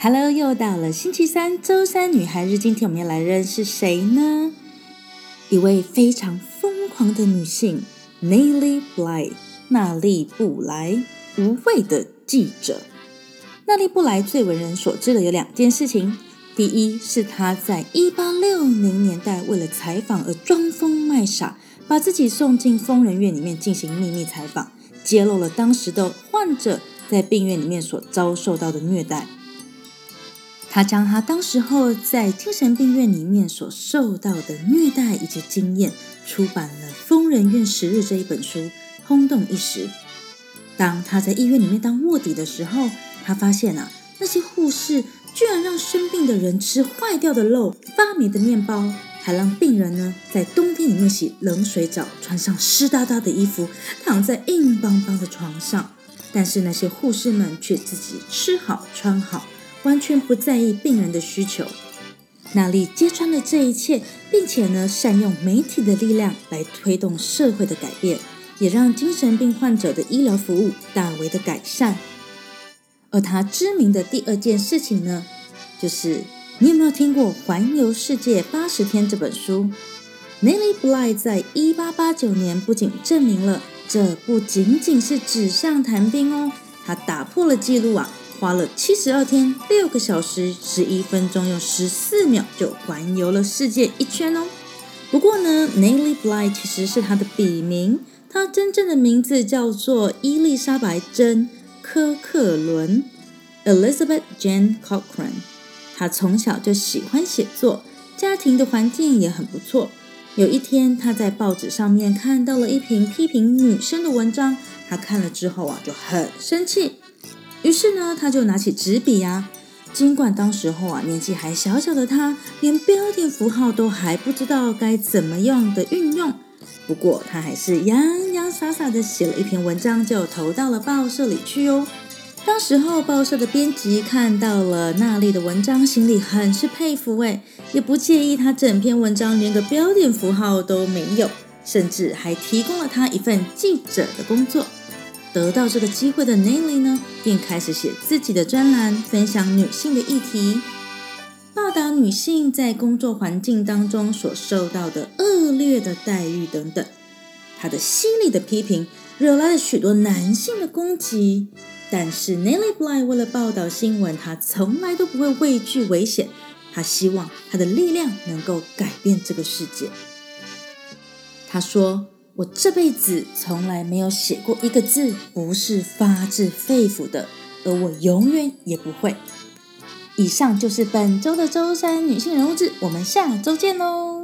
Hello，又到了星期三，周三女孩日。今天我们要来认识谁呢？一位非常疯狂的女性，Nellie Bly，娜丽·布莱，无畏的记者。娜丽·布莱最为人所知的有两件事情。第一是她在一八六零年代为了采访而装疯卖傻，把自己送进疯人院里面进行秘密采访，揭露了当时的患者在病院里面所遭受到的虐待。他将他当时候在精神病院里面所受到的虐待以及经验，出版了《疯人院十日》这一本书，轰动一时。当他在医院里面当卧底的时候，他发现啊，那些护士居然让生病的人吃坏掉的肉、发霉的面包，还让病人呢在冬天里面洗冷水澡，穿上湿哒哒的衣服，躺在硬邦邦的床上。但是那些护士们却自己吃好穿好。完全不在意病人的需求。娜莉揭穿了这一切，并且呢，善用媒体的力量来推动社会的改变，也让精神病患者的医疗服务大为的改善。而她知名的第二件事情呢，就是你有没有听过《环游世界八十天》这本书？Nelly Bly 在一八八九年不仅证明了这不仅仅是纸上谈兵哦，她打破了记录啊！花了七十二天六个小时十一分钟又十四秒就环游了世界一圈哦。不过呢，Nellie Bly 其实是她的笔名，她真正的名字叫做伊丽莎白·珍·科克伦 （Elizabeth Jane Cochrane）。她从小就喜欢写作，家庭的环境也很不错。有一天，她在报纸上面看到了一篇批评女生的文章，她看了之后啊，就很生气。于是呢，他就拿起纸笔呀。尽管当时候啊，年纪还小小的他，连标点符号都还不知道该怎么样的运用。不过，他还是洋洋洒洒的写了一篇文章，就投到了报社里去哦。当时候，报社的编辑看到了娜丽的文章，心里很是佩服诶，也不介意他整篇文章连个标点符号都没有，甚至还提供了他一份记者的工作。得到这个机会的 Nelly 呢，便开始写自己的专栏，分享女性的议题，报道女性在工作环境当中所受到的恶劣的待遇等等。她的犀利的批评惹来了许多男性的攻击，但是 Nelly Bly 为了报道新闻，她从来都不会畏惧危险。她希望她的力量能够改变这个世界。她说。我这辈子从来没有写过一个字不是发自肺腑的，而我永远也不会。以上就是本周的周三女性人物志，我们下周见喽。